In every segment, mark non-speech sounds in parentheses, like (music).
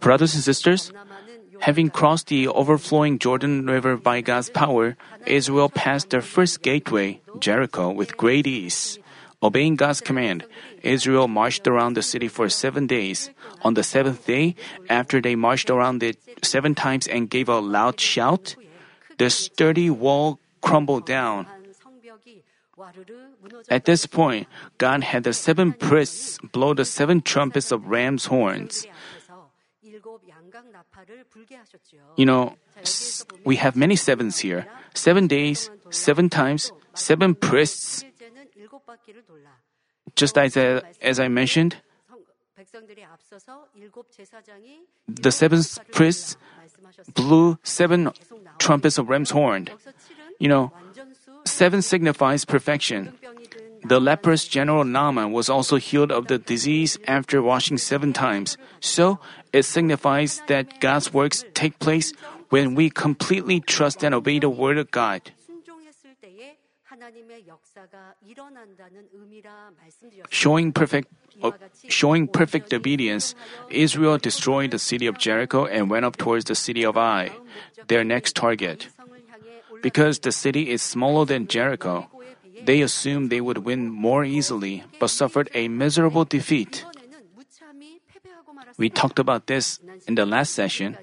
Brothers and sisters, having crossed the overflowing Jordan River by God's power, Israel passed their first gateway, Jericho, with great ease. Obeying God's command, Israel marched around the city for seven days. On the seventh day, after they marched around it seven times and gave a loud shout, the sturdy wall crumbled down. At this point, God had the seven priests blow the seven trumpets of ram's horns. You know, we have many sevens here. Seven days, seven times, seven priests. Just as, uh, as I mentioned, the seven priests blew seven trumpets of ram's horn. You know, seven signifies perfection. The leprous general Naaman was also healed of the disease after washing seven times. So it signifies that God's works take place when we completely trust and obey the word of God. Showing perfect, uh, showing perfect obedience, Israel destroyed the city of Jericho and went up towards the city of Ai, their next target. Because the city is smaller than Jericho, they assumed they would win more easily, but suffered a miserable defeat. We talked about this in the last session.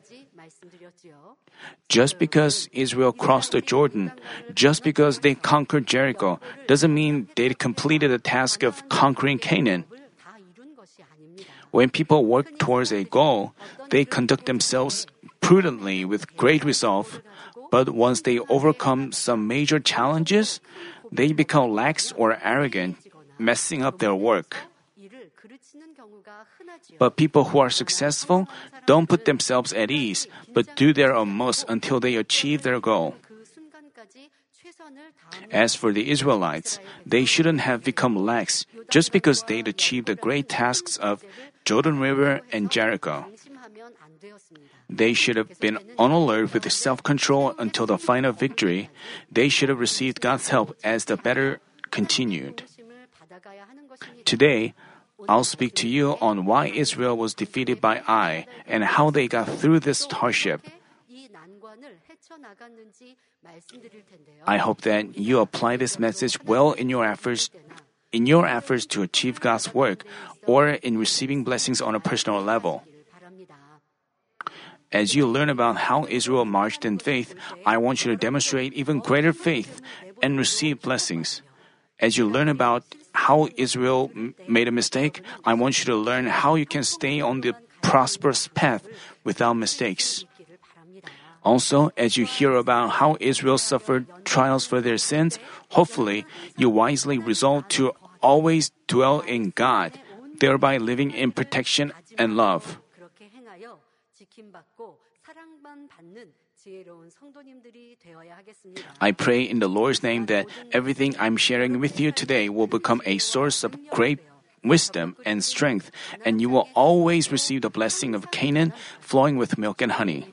Just because Israel crossed the Jordan, just because they conquered Jericho, doesn't mean they completed the task of conquering Canaan. When people work towards a goal, they conduct themselves prudently with great resolve. But once they overcome some major challenges, they become lax or arrogant, messing up their work. But people who are successful don't put themselves at ease, but do their utmost until they achieve their goal. As for the Israelites, they shouldn't have become lax just because they'd achieved the great tasks of Jordan River and Jericho. They should have been on alert with self control until the final victory. They should have received God's help as the battle continued. Today, I'll speak to you on why Israel was defeated by Ai and how they got through this hardship. I hope that you apply this message well in your efforts in your efforts to achieve God's work or in receiving blessings on a personal level. As you learn about how Israel marched in faith, I want you to demonstrate even greater faith and receive blessings. As you learn about how Israel made a mistake, I want you to learn how you can stay on the prosperous path without mistakes. Also, as you hear about how Israel suffered trials for their sins, hopefully you wisely resolve to always dwell in God, thereby living in protection and love. I pray in the Lord's name that everything I'm sharing with you today will become a source of great wisdom and strength, and you will always receive the blessing of Canaan flowing with milk and honey.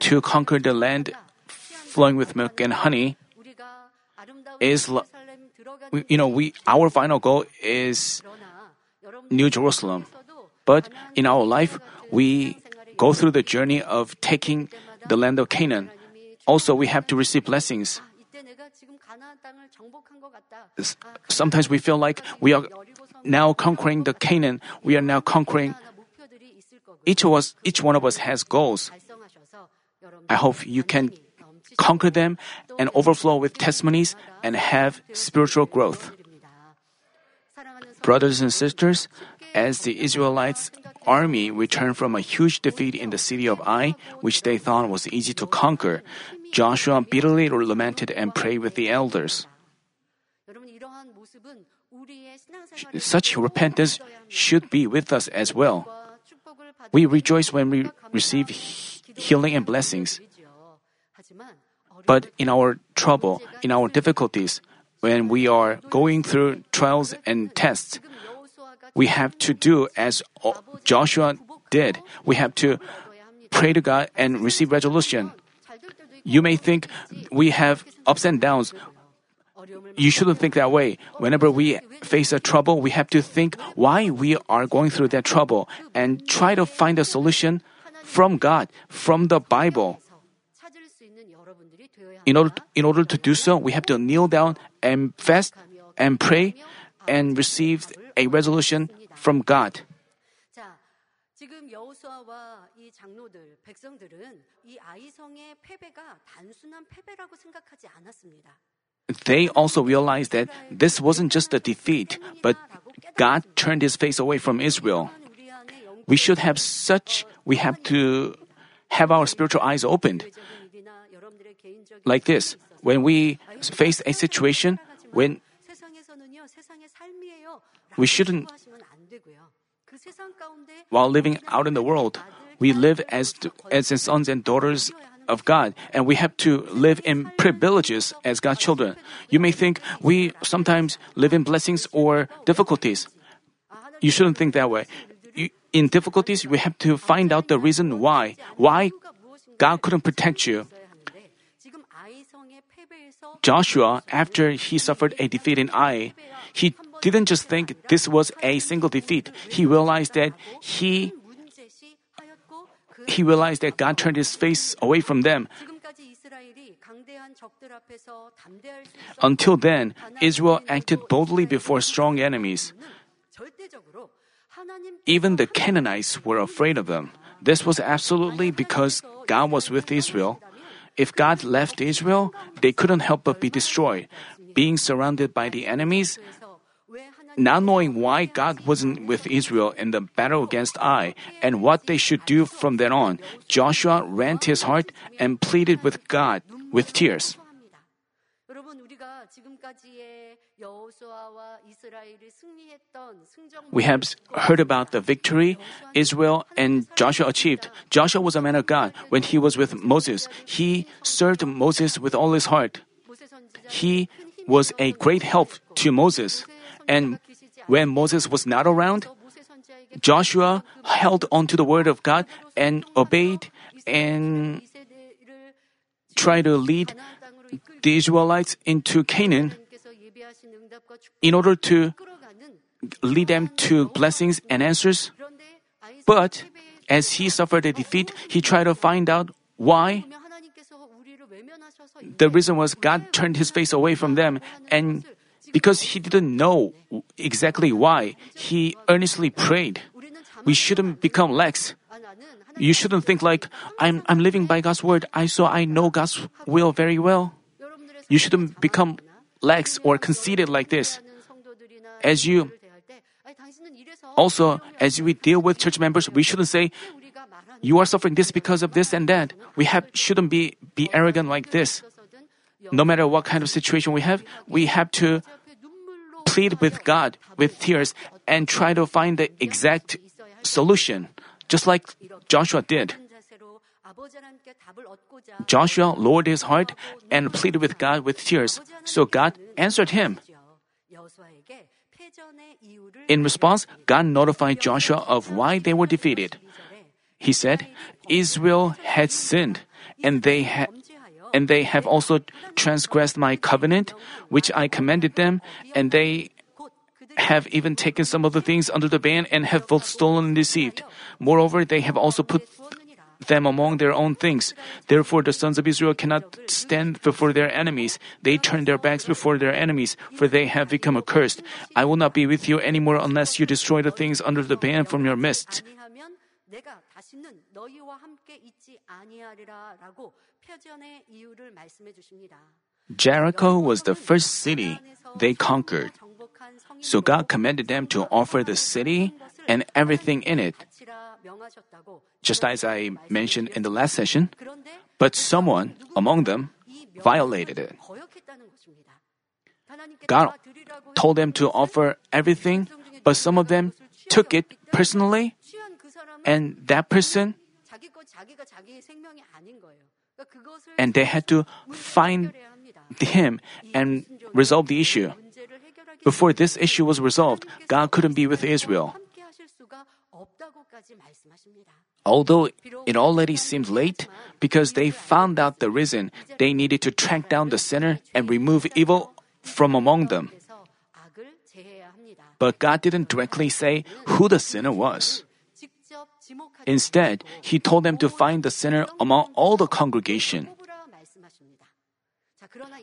To conquer the land flowing with milk and honey is, you know, we our final goal is New Jerusalem. But in our life, we go through the journey of taking the land of Canaan. Also, we have to receive blessings. Sometimes we feel like we are now conquering the Canaan. We are now conquering. Each of us, each one of us has goals. I hope you can conquer them and overflow with testimonies and have spiritual growth. Brothers and sisters, as the Israelites army returned from a huge defeat in the city of Ai, which they thought was easy to conquer, Joshua bitterly lamented and prayed with the elders. Such repentance should be with us as well. We rejoice when we receive healing and blessings. But in our trouble, in our difficulties, when we are going through trials and tests, we have to do as Joshua did. We have to pray to God and receive resolution. You may think we have ups and downs. You shouldn't think that way. Whenever we face a trouble, we have to think why we are going through that trouble and try to find a solution from God, from the Bible. In order, in order to do so, we have to kneel down and fast and pray and receive a resolution from God. 자, 지금 여호수아와 이 장로들, 백성들은 이 아이성의 패배가 단순한 패배라고 생각하지 않았습니다. They also realized that this wasn't just a defeat, but God turned his face away from Israel. 우리 안에 영적 We should have such, we have to have our spiritual eyes opened. 일이나 여러분들의 개인적인 Like this, when we face a situation, when we shouldn't, while living out in the world, we live as, as sons and daughters of God, and we have to live in privileges as God's children. You may think we sometimes live in blessings or difficulties. You shouldn't think that way. You, in difficulties, we have to find out the reason why. Why God couldn't protect you. Joshua, after he suffered a defeat in Ai, he didn't just think this was a single defeat. He realized that he he realized that God turned his face away from them. Until then, Israel acted boldly before strong enemies. Even the Canaanites were afraid of them. This was absolutely because God was with Israel. If God left Israel, they couldn't help but be destroyed. Being surrounded by the enemies, not knowing why God wasn't with Israel in the battle against Ai and what they should do from then on, Joshua rent his heart and pleaded with God with tears. We have heard about the victory Israel and Joshua achieved. Joshua was a man of God. When he was with Moses, he served Moses with all his heart. He was a great help to Moses. And when Moses was not around, Joshua held on to the word of God and obeyed and tried to lead the Israelites into Canaan in order to lead them to blessings and answers. But as he suffered a defeat, he tried to find out why. The reason was God turned his face away from them and because he didn't know exactly why, he earnestly prayed. We shouldn't become lax. You shouldn't think like, I'm, I'm living by God's word, I so I know God's will very well. You shouldn't become lax or conceited like this. As you, also, as we deal with church members, we shouldn't say, you are suffering this because of this and that. We have, shouldn't be, be arrogant like this. No matter what kind of situation we have, we have to plead with God with tears and try to find the exact solution, just like Joshua did. Joshua lowered his heart and pleaded with God with tears, so God answered him. In response, God notified Joshua of why they were defeated. He said, Israel had sinned, and they, had." and they have also transgressed my covenant, which I commanded them, and they have even taken some of the things under the ban and have both stolen and deceived. Moreover, they have also put them among their own things. Therefore, the sons of Israel cannot stand before their enemies. They turn their backs before their enemies, for they have become accursed. I will not be with you anymore unless you destroy the things under the ban from your midst. 아니하면 내가 다시는 너희와 함께 있지 아니하리라라고 패전의 이유를 말씀해 주십니다. Jericho was the first city they conquered. 정복한 성인 So God commanded them to offer the city and everything in it, 바치라 명하셨다고. just as I mentioned in the last session. 그런데 But someone among them 이 명령을 violated it. 거역했다는 것입니다. 하나님께 God 다 드리라고 told them to offer everything, but some of them took it personally, 취한 그 사람은 and that person and they had to find him and resolve the issue. Before this issue was resolved, God couldn't be with Israel. Although it already seemed late, because they found out the reason, they needed to track down the sinner and remove evil from among them. But God didn't directly say who the sinner was. Instead, he told them to find the sinner among all the congregation.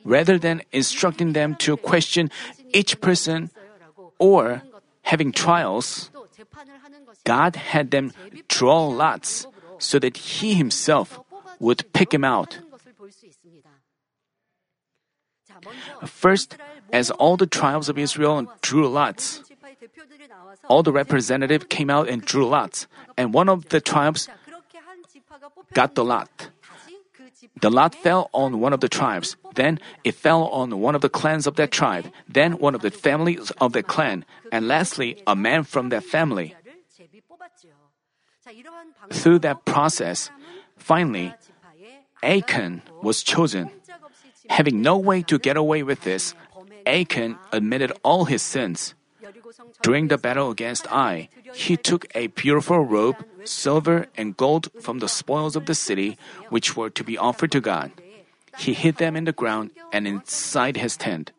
Rather than instructing them to question each person or having trials, God had them draw lots so that he himself would pick him out. First, as all the tribes of Israel drew lots, all the representatives came out and drew lots, and one of the tribes got the lot. The lot fell on one of the tribes. Then it fell on one of the clans of that tribe. Then one of the families of that clan. And lastly, a man from that family. Through that process, finally, Achan was chosen. Having no way to get away with this, Achan admitted all his sins. During the battle against Ai, he took a beautiful robe, silver, and gold from the spoils of the city, which were to be offered to God. He hid them in the ground and inside his tent.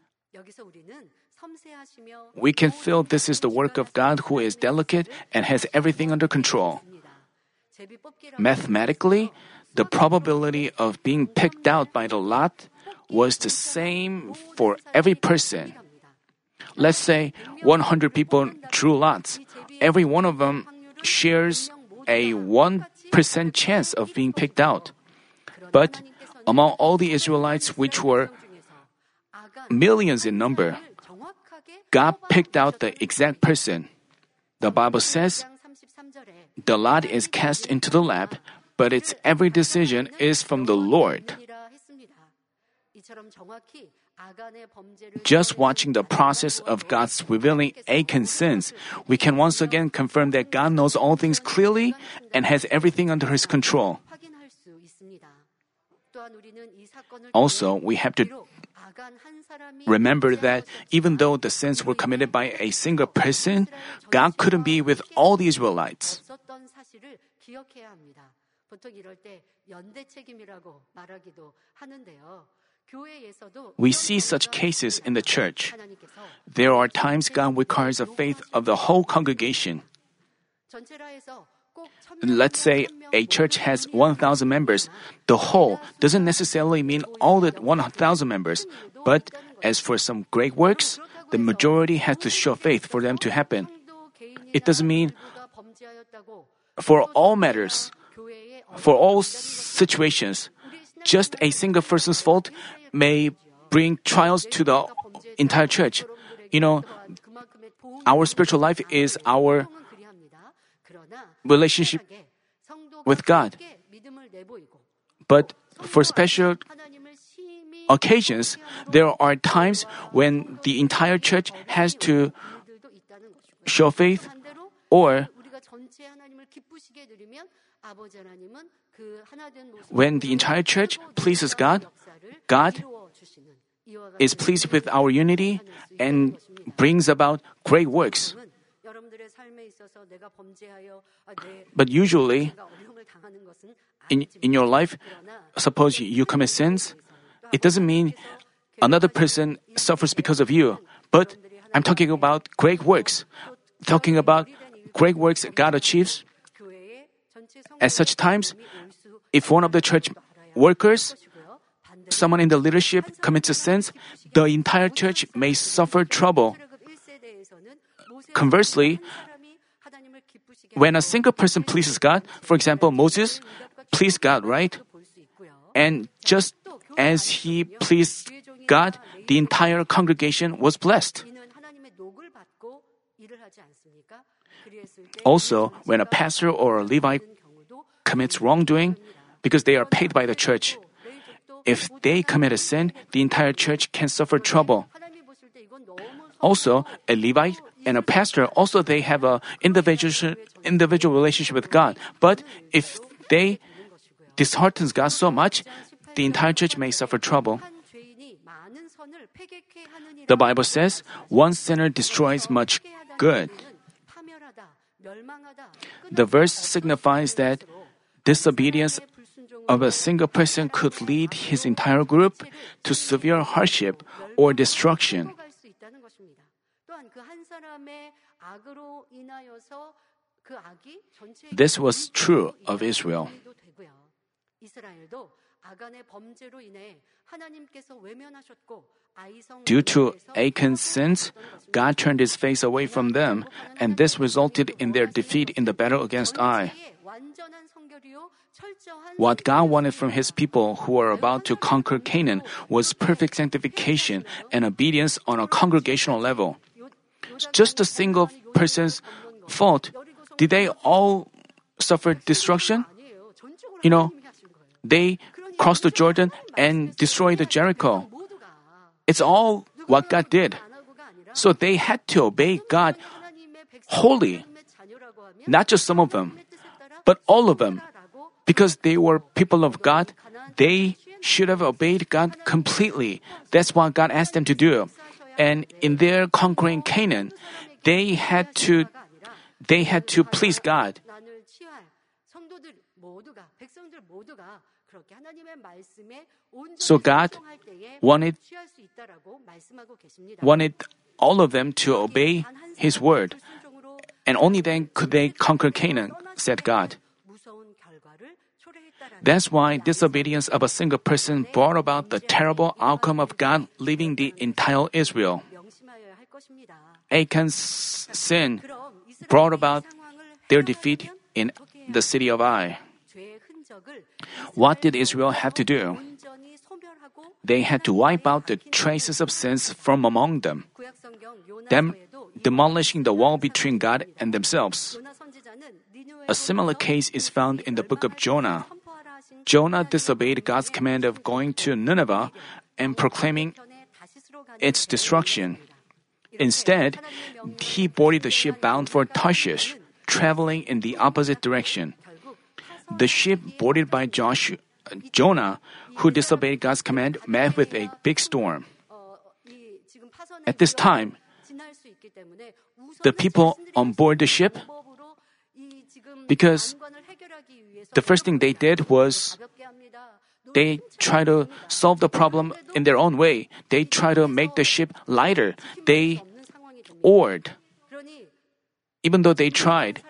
We can feel this is the work of God who is delicate and has everything under control. Mathematically, the probability of being picked out by the lot was the same for every person. Let's say 100 people drew lots. Every one of them shares a 1% chance of being picked out. But among all the Israelites, which were millions in number, God picked out the exact person. The Bible says, the lot is cast into the lap, but its every decision is from the Lord. Just watching the process of God's revealing Achan's sins, we can once again confirm that God knows all things clearly and has everything under his control. Also, we have to remember that even though the sins were committed by a single person, God couldn't be with all the Israelites. We see such cases in the church. There are times God requires the faith of the whole congregation. Let's say a church has 1,000 members. The whole doesn't necessarily mean all the 1,000 members, but as for some great works, the majority has to show faith for them to happen. It doesn't mean for all matters, for all situations, just a single person's fault may bring trials to the entire church. You know, our spiritual life is our relationship with God. But for special occasions, there are times when the entire church has to show faith or when the entire church pleases God, God is pleased with our unity and brings about great works. But usually, in, in your life, suppose you commit sins, it doesn't mean another person suffers because of you. But I'm talking about great works, talking about great works God achieves. At such times, if one of the church workers, someone in the leadership commits a sin, the entire church may suffer trouble. Conversely, when a single person pleases God, for example, Moses pleased God, right? And just as he pleased God, the entire congregation was blessed. Also, when a pastor or a Levite commits wrongdoing, because they are paid by the church, if they commit a sin, the entire church can suffer trouble. Also, a Levite and a pastor also they have a individual individual relationship with God. But if they disheartens God so much, the entire church may suffer trouble. The Bible says, one sinner destroys much good. The verse signifies that disobedience of a single person could lead his entire group to severe hardship or destruction. This was true of Israel. 되고요. 이스라엘도 아간의 범죄로 인해 하나님께서 외면하셨고 아이성 Due to Achan's sins, God turned his face away from them, and this resulted in their defeat in the battle against Ai. 완전한 성결이요 철저한 What God wanted from his people who were about to conquer Canaan was perfect sanctification and obedience on a congregational level. Just a single person's fault, did they all suffer destruction? 아니에요. 전적으로 You know, 하나님이 하신 거예요. They cross the Jordan and destroy the Jericho. It's all what God did. So they had to obey God wholly, not just some of them, but all of them. Because they were people of God, they should have obeyed God completely. That's what God asked them to do. And in their conquering Canaan, they had to they had to please God. So God wanted, wanted all of them to obey His word, and only then could they conquer Canaan, said God. That's why disobedience of a single person brought about the terrible outcome of God leaving the entire Israel. Achan's sin brought about their defeat in the city of Ai. What did Israel have to do? They had to wipe out the traces of sins from among them, dem- demolishing the wall between God and themselves. A similar case is found in the book of Jonah. Jonah disobeyed God's command of going to Nineveh and proclaiming its destruction. Instead, he boarded the ship bound for Tarshish, traveling in the opposite direction. The ship boarded by Joshua, Jonah, who disobeyed God's command, met with a big storm. At this time, the people on board the ship, because the first thing they did was they try to solve the problem in their own way. They try to make the ship lighter. They oared. Even though they tried,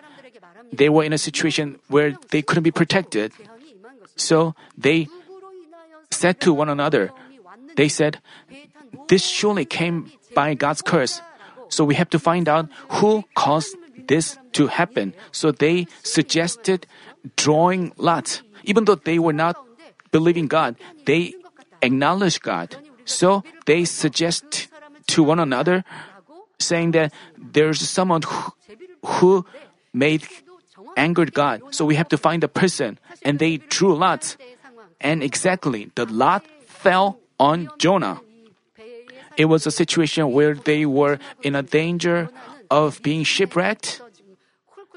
they were in a situation where they couldn't be protected. So they said to one another, they said, This surely came by God's curse. So we have to find out who caused this to happen. So they suggested drawing lots. Even though they were not believing God, they acknowledged God. So they suggest to one another, saying that there's someone who, who made angered God, so we have to find a person. And they drew lots. And exactly, the lot fell on Jonah. It was a situation where they were in a danger of being shipwrecked.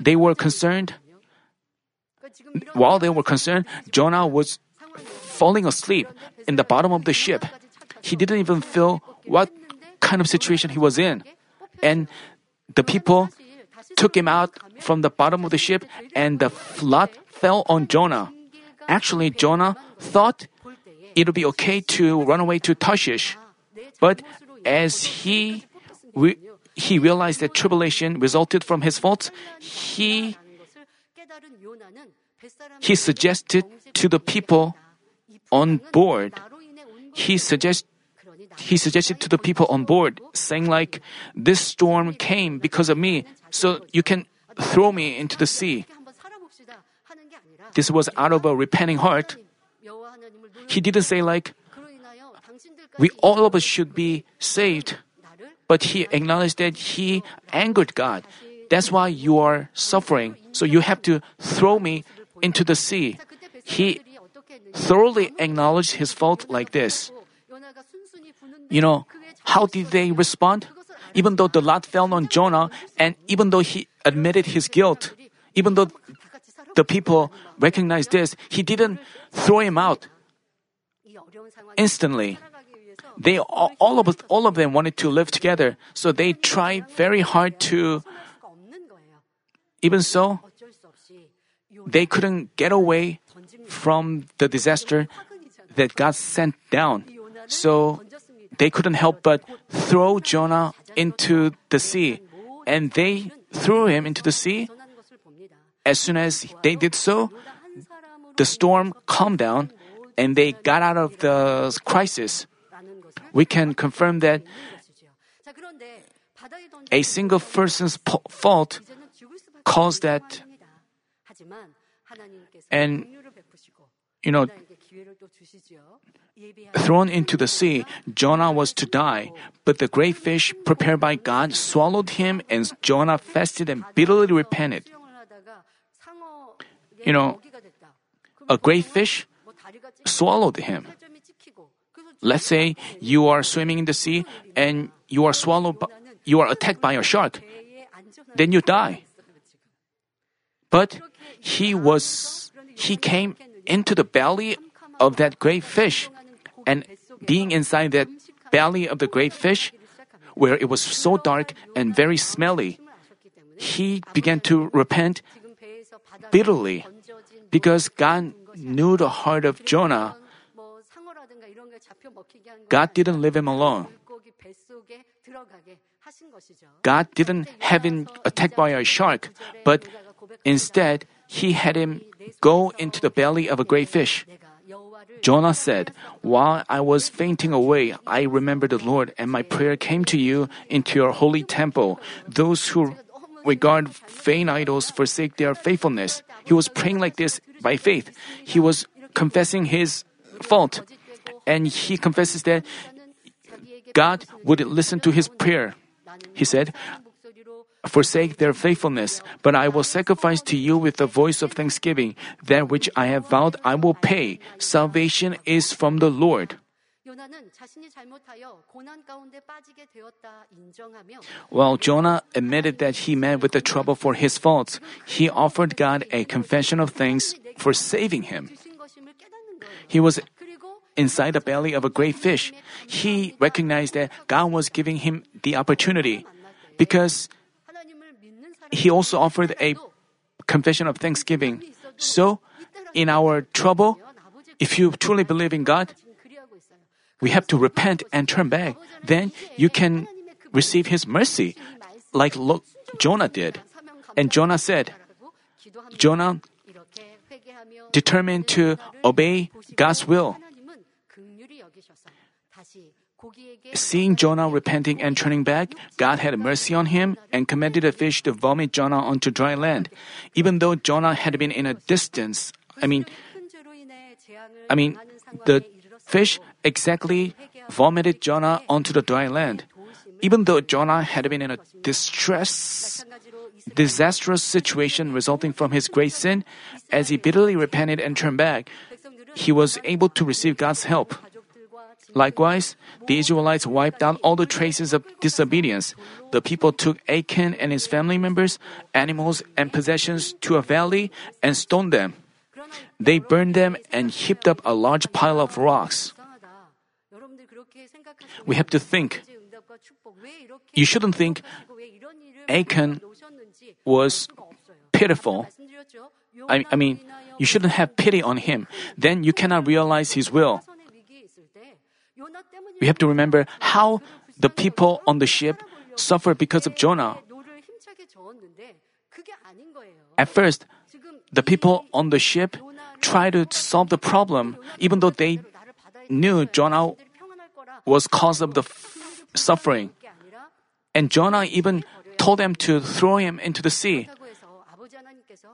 They were concerned. While they were concerned, Jonah was falling asleep in the bottom of the ship. He didn't even feel what kind of situation he was in. And the people took him out from the bottom of the ship, and the flood fell on Jonah. Actually, Jonah thought it would be okay to run away to Tarshish. But as he, re- he realized that tribulation resulted from his faults, he, he suggested to the people on board, he suggested he suggested to the people on board, saying like, "This storm came because of me, so you can throw me into the sea." This was out of a repenting heart. He didn't say like, "We all of us should be saved," but he acknowledged that he angered God. That's why you are suffering. So you have to throw me into the sea. He thoroughly acknowledged his fault like this. You know, how did they respond? Even though the lot fell on Jonah, and even though he admitted his guilt, even though the people recognized this, he didn't throw him out instantly. They all, all of all of them wanted to live together, so they tried very hard to. Even so, they couldn't get away from the disaster that God sent down. So they couldn't help but throw Jonah into the sea. And they threw him into the sea. As soon as they did so, the storm calmed down and they got out of the crisis. We can confirm that a single person's fault caused that. And, you know, thrown into the sea, Jonah was to die. But the great fish prepared by God swallowed him, and Jonah fasted and bitterly repented. You know, a great fish swallowed him. Let's say you are swimming in the sea and you are swallowed, by, you are attacked by a shark. Then you die. But he was, he came into the belly of that great fish and being inside that belly of the great fish, where it was so dark and very smelly, he began to repent bitterly because God knew the heart of Jonah. God didn't leave him alone. God didn't have him attacked by a shark, but instead, he had him go into the belly of a great fish. Jonah said, While I was fainting away, I remembered the Lord, and my prayer came to you into your holy temple. Those who regard vain idols forsake their faithfulness. He was praying like this by faith. He was confessing his fault, and he confesses that God would listen to his prayer. He said, forsake their faithfulness, but I will sacrifice to you with the voice of thanksgiving. That which I have vowed I will pay. Salvation is from the Lord. While Jonah admitted that he met with the trouble for his faults, he offered God a confession of thanks for saving him. He was inside the belly of a great fish. He recognized that God was giving him the opportunity because he also offered a confession of thanksgiving. So, in our trouble, if you truly believe in God, we have to repent and turn back. Then you can receive His mercy, like look, Jonah did. And Jonah said, Jonah determined to obey God's will. Seeing Jonah repenting and turning back, God had mercy on him and commanded a fish to vomit Jonah onto dry land. Even though Jonah had been in a distance, I mean, I mean, the fish exactly vomited Jonah onto the dry land. Even though Jonah had been in a distress, disastrous situation resulting from his great sin, as he bitterly repented and turned back, he was able to receive God's help. Likewise, the Israelites wiped out all the traces of disobedience. The people took Achan and his family members, animals, and possessions to a valley and stoned them. They burned them and heaped up a large pile of rocks. We have to think. You shouldn't think Achan was pitiful. I, I mean, you shouldn't have pity on him. Then you cannot realize his will. We have to remember how the people on the ship suffered because of Jonah. At first, the people on the ship tried to solve the problem, even though they knew Jonah was cause of the f- suffering. And Jonah even told them to throw him into the sea.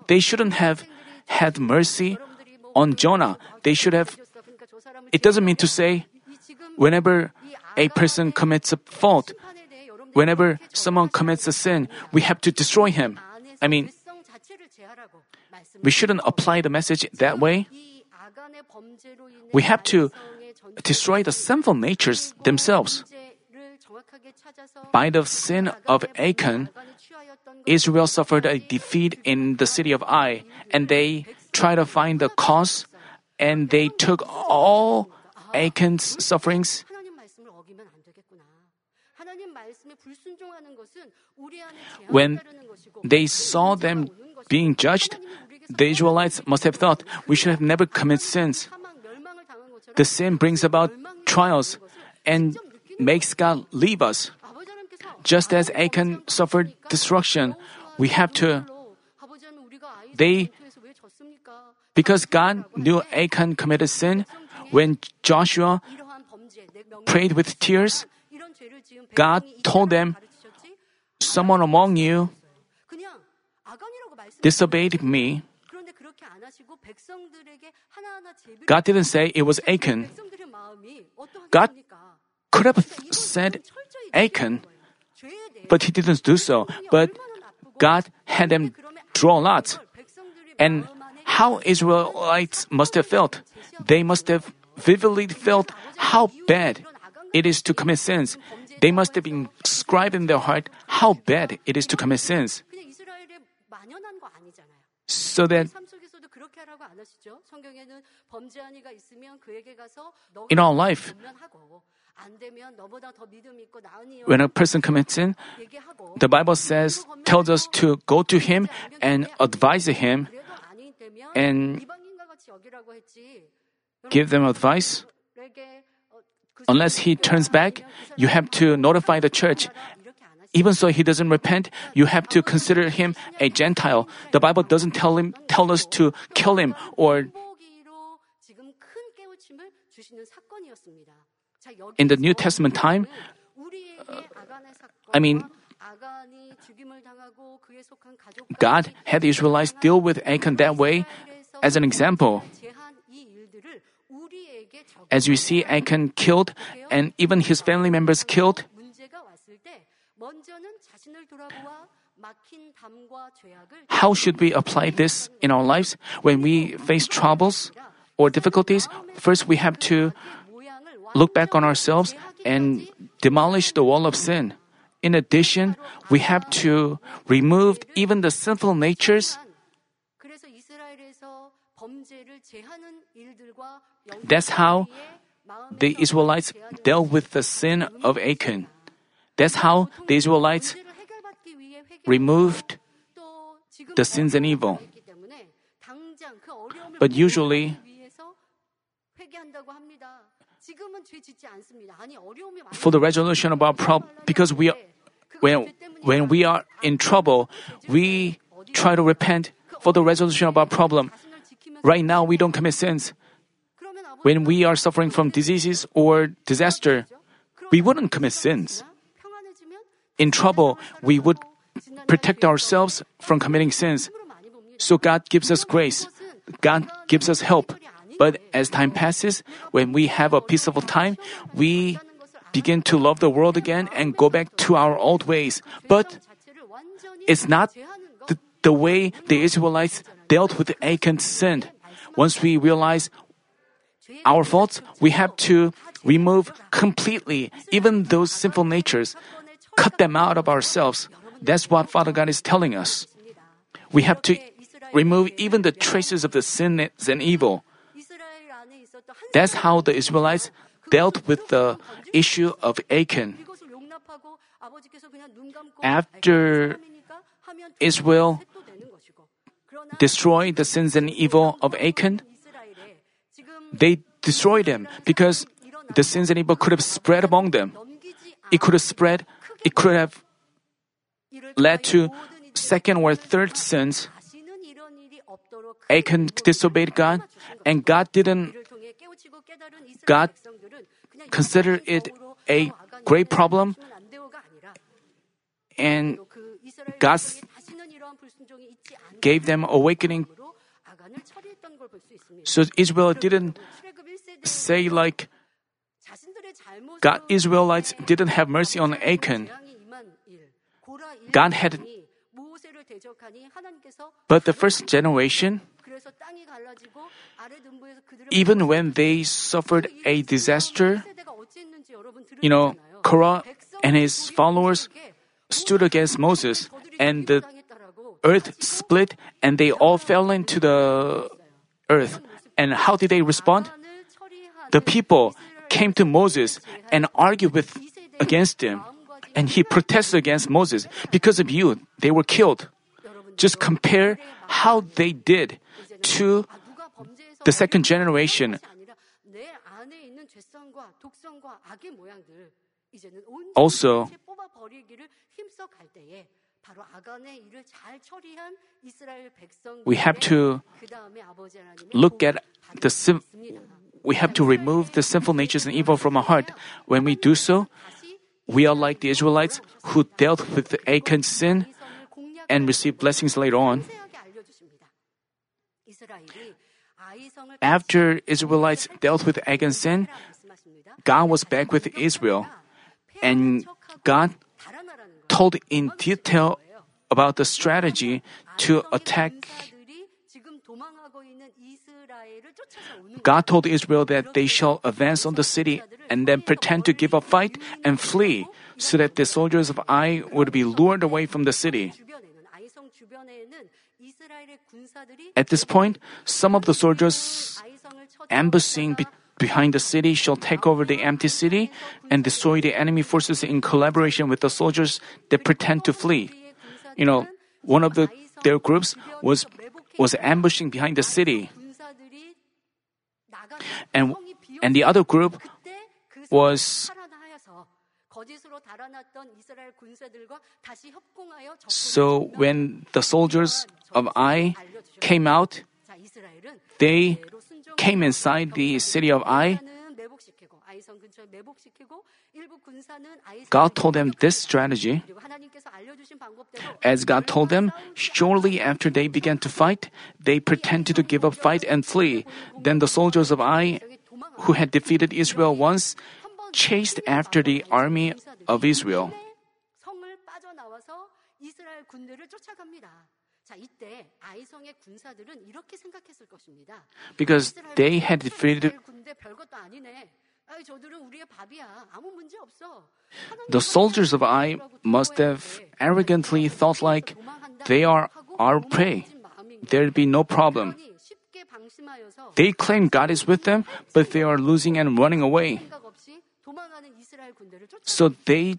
They shouldn't have had mercy on Jonah. They should have. It doesn't mean to say whenever a person commits a fault, whenever someone commits a sin, we have to destroy him. I mean, we shouldn't apply the message that way. We have to destroy the sinful natures themselves. By the sin of Achan, Israel suffered a defeat in the city of Ai, and they tried to find the cause, and they took all Achan's sufferings, when they saw them being judged, the Israelites must have thought, we should have never committed sins. The sin brings about trials and makes God leave us. Just as Achan suffered destruction, we have to. They, because God knew Achan committed sin, when Joshua prayed with tears, God told them, Someone among you disobeyed me. God didn't say it was Achan. God could have said Achan, but he didn't do so. But God had them draw lots. And how Israelites must have felt. They must have vividly felt how bad it is to commit sins. They must have inscribed in their heart how bad it is to commit sins. So that in our life, when a person commits sin, the Bible says, tells us to go to him and advise him. And give them advice. Unless he turns back, you have to notify the church. Even so, he doesn't repent. You have to consider him a Gentile. The Bible doesn't tell him, tell us to kill him or. In the New Testament time, uh, I mean, God had the Israelites deal with Achan that way as an example. As you see, Achan killed and even his family members killed. How should we apply this in our lives when we face troubles or difficulties? First, we have to look back on ourselves and demolish the wall of sin. In addition, we have to remove even the sinful natures that's how the Israelites dealt with the sin of Achan. That's how the Israelites removed the sins and evil. But usually, for the resolution of our problem, because we are, when, when we are in trouble, we try to repent for the resolution of our problem. Right now, we don't commit sins. When we are suffering from diseases or disaster, we wouldn't commit sins. In trouble, we would protect ourselves from committing sins. So God gives us grace. God gives us help. But as time passes, when we have a peaceful time, we begin to love the world again and go back to our old ways. But it's not the, the way the Israelites dealt with Achan's sin. Once we realize our faults, we have to remove completely even those sinful natures, cut them out of ourselves. That's what Father God is telling us. We have to remove even the traces of the sin and evil. That's how the Israelites dealt with the issue of Achan. After Israel destroyed the sins and evil of Achan, they destroyed them because the sins and evil could have spread among them. It could have spread, it could have led to second or third sins. Achan disobeyed God, and God didn't God considered it a great problem, and God gave them awakening. So Israel didn't say like God Israelites didn't have mercy on Achan. God had but the first generation even when they suffered a disaster, you know, Korah and his followers stood against Moses, and the earth split and they all fell into the earth. And how did they respond? The people came to Moses and argued with against him. And he protested against Moses. Because of you, they were killed. Just compare how they did to the second generation. Also, we have to look at the sin, we have to remove the sinful natures and evil from our heart. When we do so, we are like the Israelites who dealt with Achan's sin and received blessings later on. After Israelites dealt with Achan's sin, God was back with Israel, and God told in detail about the strategy to attack. God told Israel that they shall advance on the city and then pretend to give a fight and flee so that the soldiers of Ai would be lured away from the city. At this point, some of the soldiers ambushing behind the city shall take over the empty city and destroy the enemy forces in collaboration with the soldiers that pretend to flee. You know, one of the, their groups was, was ambushing behind the city. And, and the other group was so when the soldiers of Ai came out, they came inside the city of Ai. God told them this strategy. As God told them, shortly after they began to fight, they pretended to give up fight and flee. Then the soldiers of Ai, who had defeated Israel once, chased after the army of Israel. Because they had defeated the soldiers of Ai must have arrogantly thought like they are our prey. There'd be no problem. They claim God is with them, but they are losing and running away. So they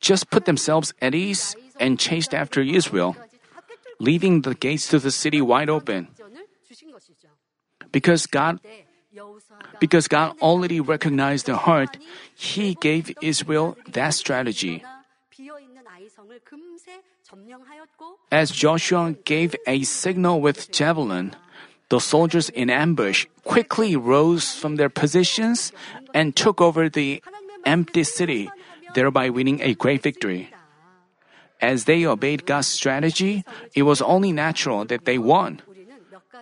just put themselves at ease and chased after Israel leaving the gates to the city wide open. Because God because God already recognized the heart, he gave Israel that strategy. As Joshua gave a signal with javelin, the soldiers in ambush quickly rose from their positions and took over the empty city, thereby winning a great victory. As they obeyed God's strategy, it was only natural that they won.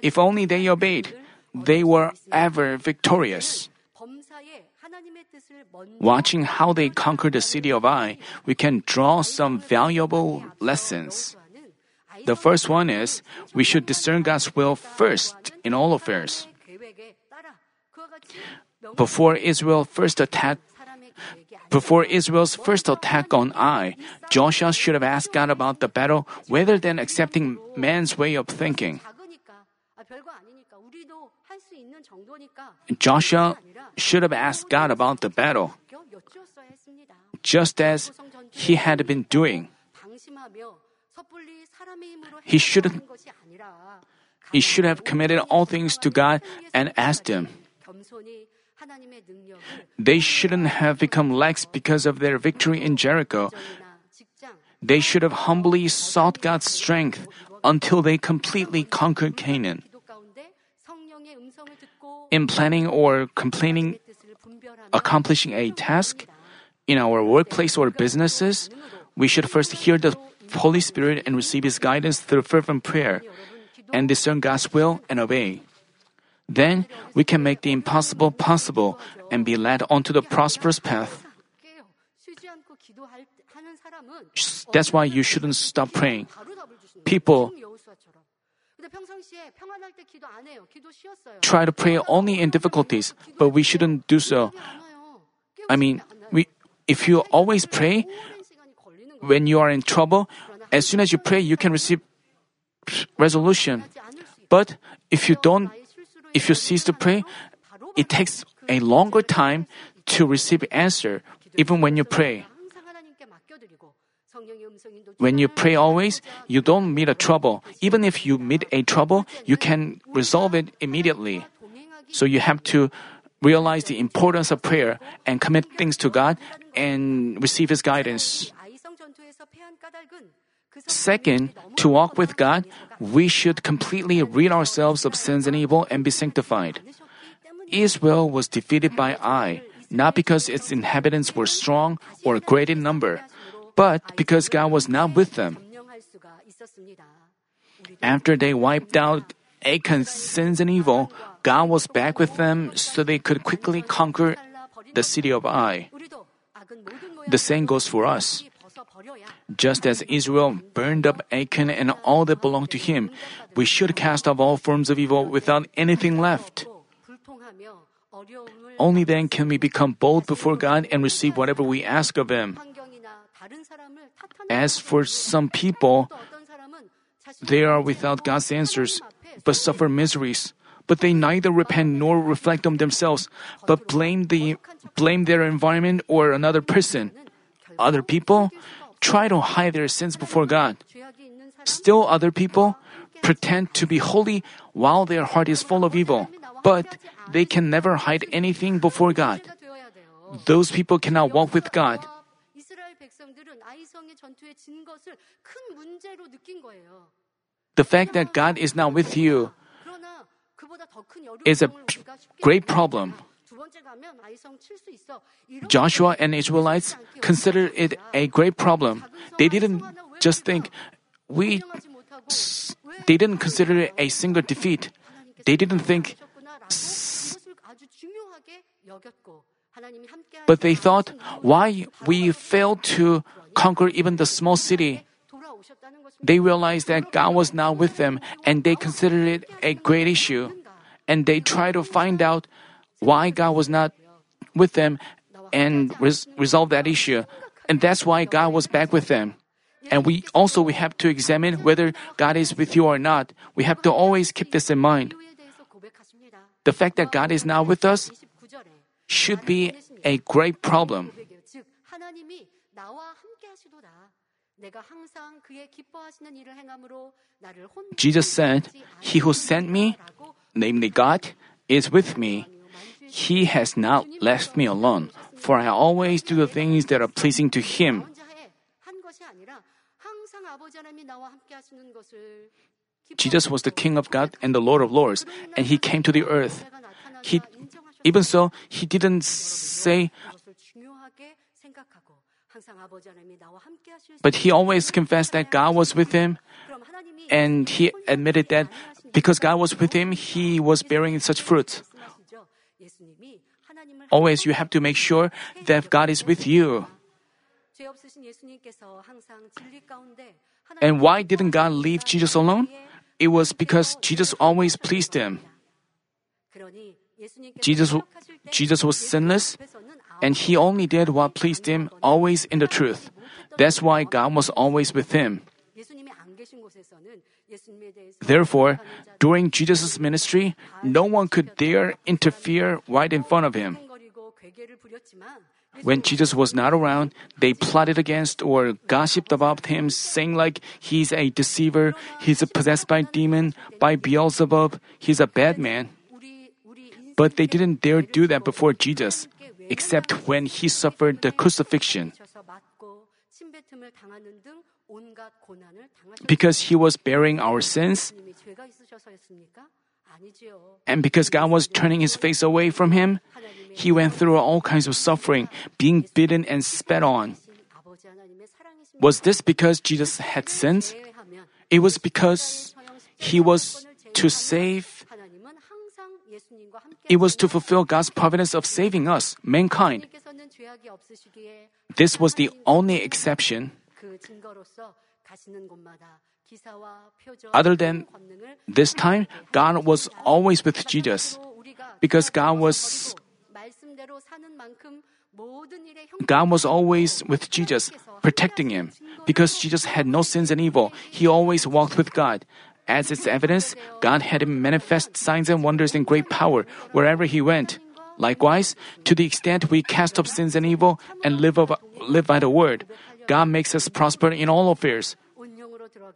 If only they obeyed, they were ever victorious. Watching how they conquered the city of Ai, we can draw some valuable lessons. The first one is we should discern God's will first in all affairs. Before Israel first attacked before Israel's first attack on Ai, Joshua should have asked God about the battle rather than accepting man's way of thinking. Joshua should have asked God about the battle, just as he had been doing. He should, he should have committed all things to God and asked Him. They shouldn't have become lax because of their victory in Jericho. They should have humbly sought God's strength until they completely conquered Canaan. In planning or complaining, accomplishing a task, in our workplace or businesses, we should first hear the Holy Spirit and receive His guidance through fervent prayer and discern God's will and obey. Then we can make the impossible possible and be led onto the prosperous path. That's why you shouldn't stop praying. People try to pray only in difficulties, but we shouldn't do so. I mean, we, if you always pray when you are in trouble, as soon as you pray, you can receive resolution. But if you don't if you cease to pray, it takes a longer time to receive answer even when you pray. When you pray always, you don't meet a trouble. Even if you meet a trouble, you can resolve it immediately. So you have to realize the importance of prayer and commit things to God and receive His guidance. Second, to walk with God, we should completely rid ourselves of sins and evil and be sanctified. Israel was defeated by Ai, not because its inhabitants were strong or great in number, but because God was not with them. After they wiped out Achan's sins and evil, God was back with them so they could quickly conquer the city of Ai. The same goes for us. Just as Israel burned up Achan and all that belonged to him, we should cast off all forms of evil without anything left. Only then can we become bold before God and receive whatever we ask of Him. As for some people, they are without God's answers, but suffer miseries. But they neither repent nor reflect on themselves, but blame the blame their environment or another person. Other people try to hide their sins before God. Still other people pretend to be holy while their heart is full of evil, but they can never hide anything before God. Those people cannot walk with God. The fact that God is not with you is a great problem. Joshua and Israelites considered it a great problem. They didn't just think we they didn't consider it a single defeat. They didn't think but they thought why we failed to conquer even the small city. They realized that God was not with them and they considered it a great issue. And they tried to find out why God was not with them and res- resolve that issue. And that's why God was back with them. And we also we have to examine whether God is with you or not. We have to always keep this in mind. The fact that God is not with us should be a great problem. Jesus said, He who sent me, namely God, is with me. He has not left me alone, for I always do the things that are pleasing to Him. Jesus was the King of God and the Lord of Lords, and He came to the earth. He, even so, He didn't say, but He always confessed that God was with Him, and He admitted that because God was with Him, He was bearing such fruit. Always, you have to make sure that God is with you. And why didn't God leave Jesus alone? It was because Jesus always pleased him. Jesus, Jesus was sinless, and he only did what pleased him, always in the truth. That's why God was always with him. Therefore, during Jesus' ministry, no one could dare interfere right in front of him. When Jesus was not around, they plotted against or gossiped about him, saying like he's a deceiver, he's possessed by demon, by Beelzebub, he's a bad man. But they didn't dare do that before Jesus, except when he suffered the crucifixion. Because he was bearing our sins, and because God was turning his face away from him, he went through all kinds of suffering, being beaten and spat on. Was this because Jesus had sins? It was because he was to save. It was to fulfill God's providence of saving us, mankind. This was the only exception. Other than this time, God was always with Jesus. Because God was God was always with Jesus, protecting him. Because Jesus had no sins and evil, he always walked with God. As its evidence, God had him manifest signs and wonders in great power wherever he went. Likewise, to the extent we cast off sins and evil and live, of, live by the word, God makes us prosper in all affairs. 온영으로 들어가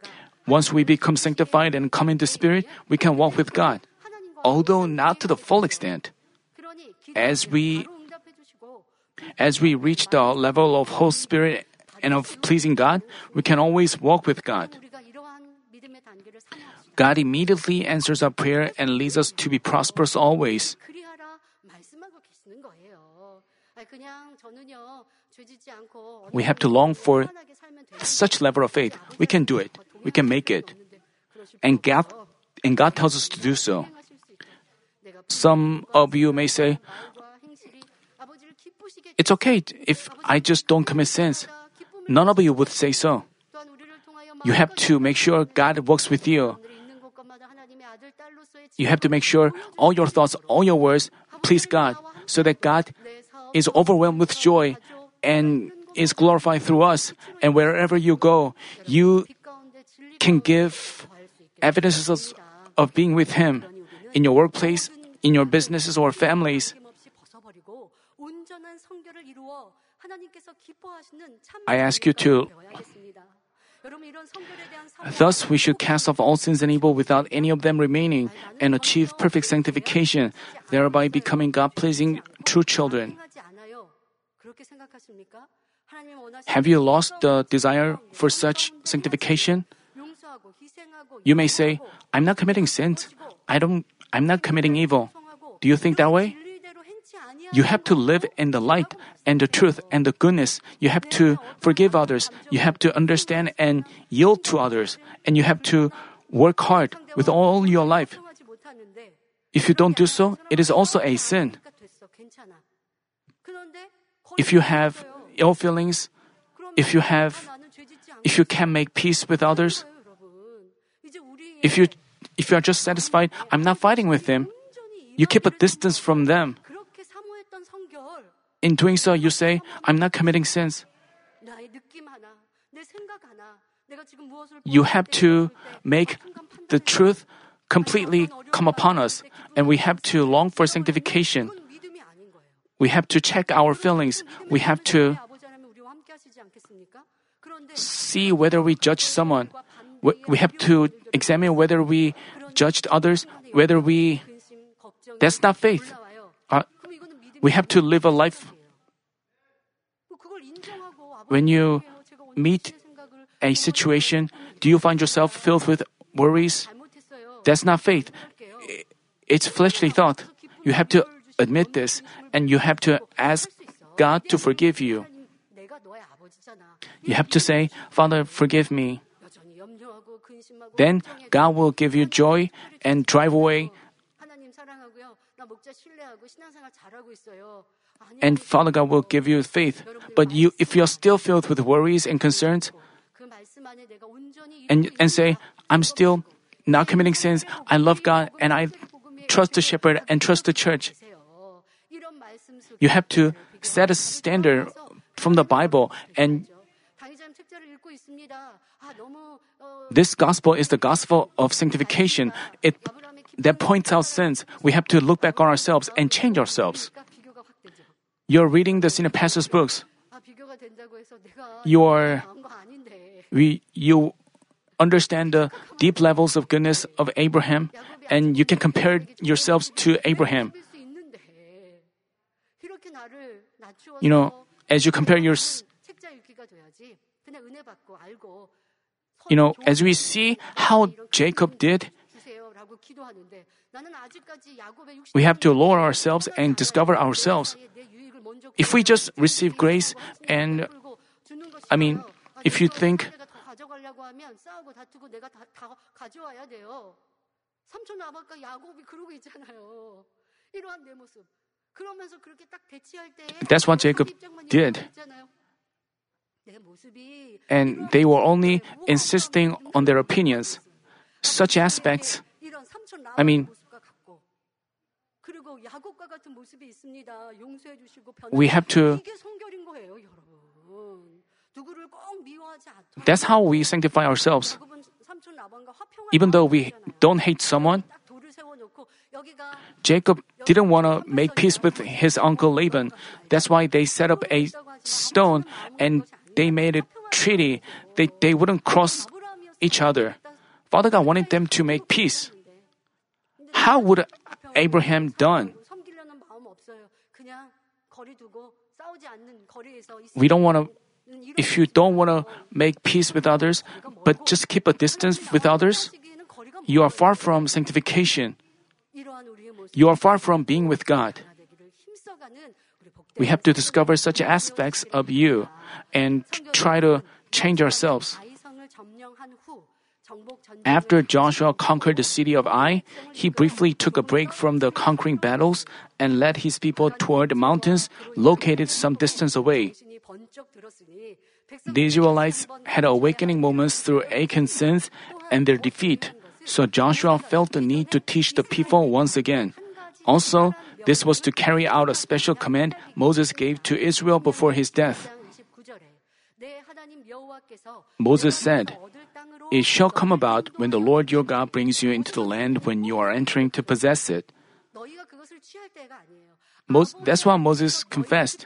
Once we become sanctified and come into spirit, we can walk with God, 하나님과 although not to the full extent. 그러니 as 기도하면 we- 바로 응답해 주시고 As we reach the level of whole spirit and of pleasing God, we can always walk with God. 우리가 이러한 믿음의 단계를 사모합시다. God immediately answers our prayer and leads us to be prosperous always. 그리하라 말씀하고 계시는 거예요. 아니, 그냥 저는요 죄짓지 않고 We have to long for such level of faith. We can do it. We can make it. And God, and God tells us to do so. Some of you may say, it's okay if I just don't commit sins. None of you would say so. You have to make sure God works with you. You have to make sure all your thoughts, all your words please God so that God is overwhelmed with joy and is glorified through us. And wherever you go, you can give evidences of being with Him in your workplace, in your businesses or families. I ask you to. Thus, we should cast off all sins and evil without any of them remaining and achieve perfect sanctification, thereby becoming God pleasing true children. Have you lost the desire for such sanctification? You may say, I'm not committing sins. I don't, I'm not committing evil. Do you think that way? You have to live in the light and the truth and the goodness. You have to forgive others. You have to understand and yield to others. And you have to work hard with all your life. If you don't do so, it is also a sin. If you have ill feelings, if you have, if you can make peace with others, if you, if you are just satisfied, I'm not fighting with them. You keep a distance from them. In doing so, you say, I'm not committing sins. You have to make the truth completely come upon us, and we have to long for sanctification. We have to check our feelings. We have to see whether we judge someone. We have to examine whether we judged others, whether we. That's not faith. Uh, we have to live a life. When you meet a situation, do you find yourself filled with worries? That's not faith. It's fleshly thought. You have to admit this and you have to ask God to forgive you. You have to say, Father, forgive me. Then God will give you joy and drive away. And Father God will give you faith. But you, if you're still filled with worries and concerns, and, and say, I'm still not committing sins, I love God, and I trust the shepherd and trust the church. You have to set a standard from the Bible and this gospel is the gospel of sanctification. It that points out sins. We have to look back on ourselves and change ourselves. You're reading the senior pastor's books. You are we you understand the deep levels of goodness of Abraham and you can compare yourselves to Abraham. you know, as you compare your, you know, as we see how Jacob did, we have to lower ourselves and discover ourselves. If we just receive grace and, I mean, if you think, that's what Jacob did. And they were only insisting on their opinions. Such aspects, I mean, we have to. That's how we sanctify ourselves. Even though we don't hate someone, Jacob didn't want to make peace with his uncle Laban. That's why they set up a stone and they made a treaty. They, they wouldn't cross each other. Father God wanted them to make peace. How would Abraham done? We don't want to if you don't want to make peace with others, but just keep a distance with others, you are far from sanctification. You are far from being with God. We have to discover such aspects of you and try to change ourselves. After Joshua conquered the city of Ai, he briefly took a break from the conquering battles and led his people toward the mountains located some distance away. The Israelites had awakening moments through Achan's sins and their defeat, so Joshua felt the need to teach the people once again. Also, this was to carry out a special command Moses gave to Israel before his death. Moses said, It shall come about when the Lord your God brings you into the land when you are entering to possess it. Most, that's why Moses confessed.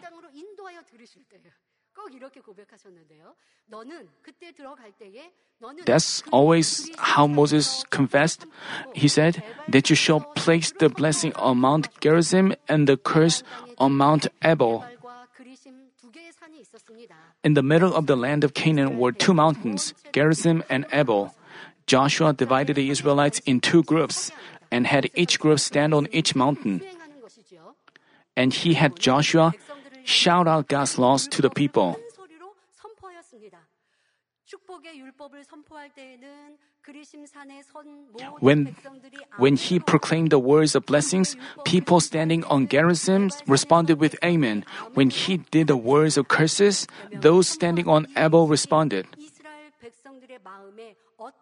That's always how Moses confessed. He said, That you shall place the blessing on Mount Gerizim and the curse on Mount Ebal. In the middle of the land of Canaan were two mountains, Gerizim and Ebal. Joshua divided the Israelites in two groups and had each group stand on each mountain. And he had Joshua shout out God's laws to the people. When, when he proclaimed the words of blessings, people standing on Gerizim responded with Amen. When he did the words of curses, those standing on Ebal responded.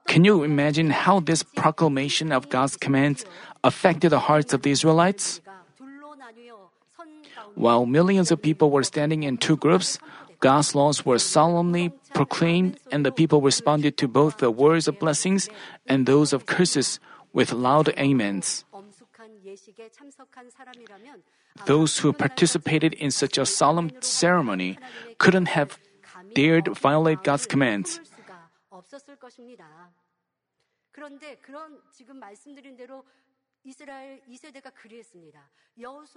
Can you imagine how this proclamation of God's commands affected the hearts of the Israelites? While millions of people were standing in two groups, God's laws were solemnly proclaimed, and the people responded to both the words of blessings and those of curses with loud amens. Those who participated in such a solemn ceremony couldn't have dared violate God's commands.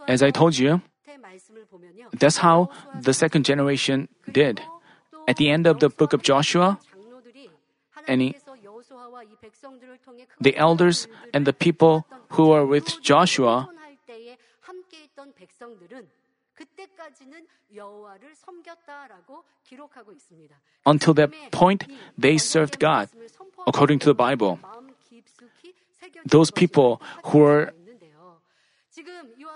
As I told you, that's how the second generation did. At the end of the book of Joshua, and the elders and the people who were with Joshua until that point, they served God according to the Bible those people who are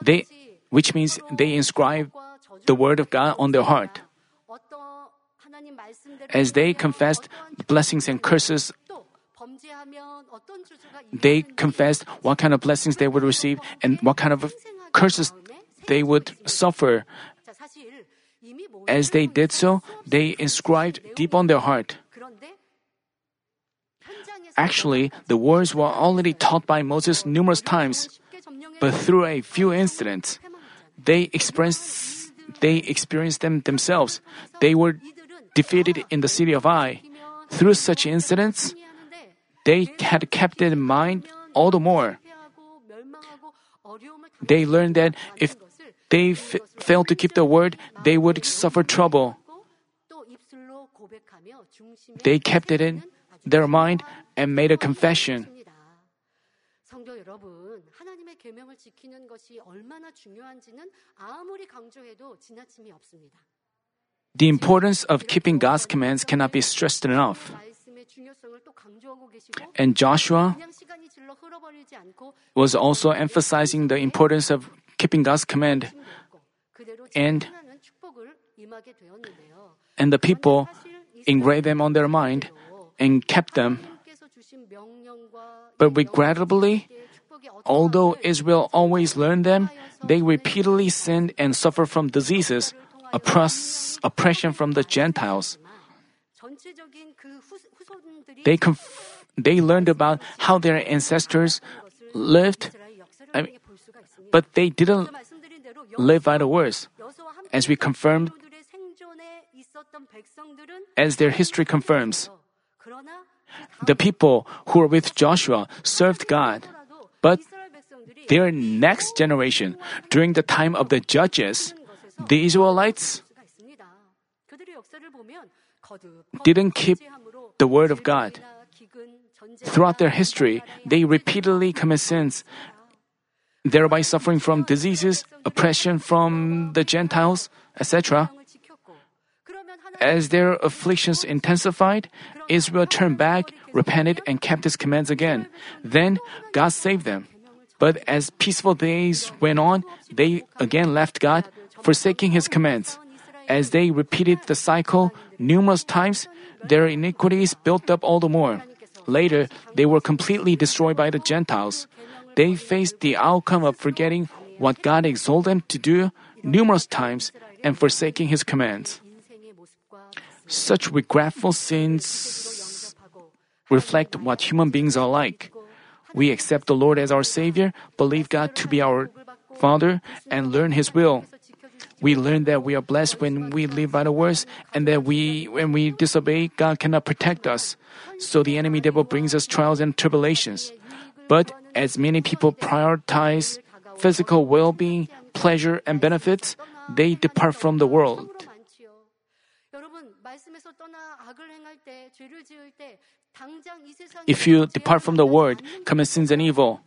they which means they inscribe the word of God on their heart. As they confessed blessings and curses, they confessed what kind of blessings they would receive and what kind of curses they would suffer. As they did so, they inscribed deep on their heart Actually, the words were already taught by Moses numerous times, but through a few incidents, they experienced, they experienced them themselves. They were defeated in the city of Ai. Through such incidents, they had kept it in mind all the more. They learned that if they f- failed to keep the word, they would suffer trouble. They kept it in their mind and made a confession. The importance of keeping God's commands cannot be stressed enough. And Joshua was also emphasizing the importance of keeping God's command. And, and the people engraved them on their mind and kept them. But regrettably, although Israel always learned them, they repeatedly sinned and suffered from diseases, oppress, oppression from the Gentiles. They, conf- they learned about how their ancestors lived, I mean, but they didn't live by the words. As we confirmed, as their history confirms, the people who were with Joshua served God, but their next generation, during the time of the judges, the Israelites didn't keep the word of God. Throughout their history, they repeatedly commit sins, thereby suffering from diseases, oppression from the Gentiles, etc. As their afflictions intensified, Israel turned back, repented, and kept his commands again. Then God saved them. But as peaceful days went on, they again left God, forsaking his commands. As they repeated the cycle numerous times, their iniquities built up all the more. Later, they were completely destroyed by the Gentiles. They faced the outcome of forgetting what God exalted them to do numerous times and forsaking his commands. Such regretful sins reflect what human beings are like. We accept the Lord as our Savior, believe God to be our Father, and learn His will. We learn that we are blessed when we live by the words, and that we, when we disobey, God cannot protect us. So the enemy devil brings us trials and tribulations. But as many people prioritize physical well-being, pleasure, and benefits, they depart from the world. If you depart from the word, commit sins and evil,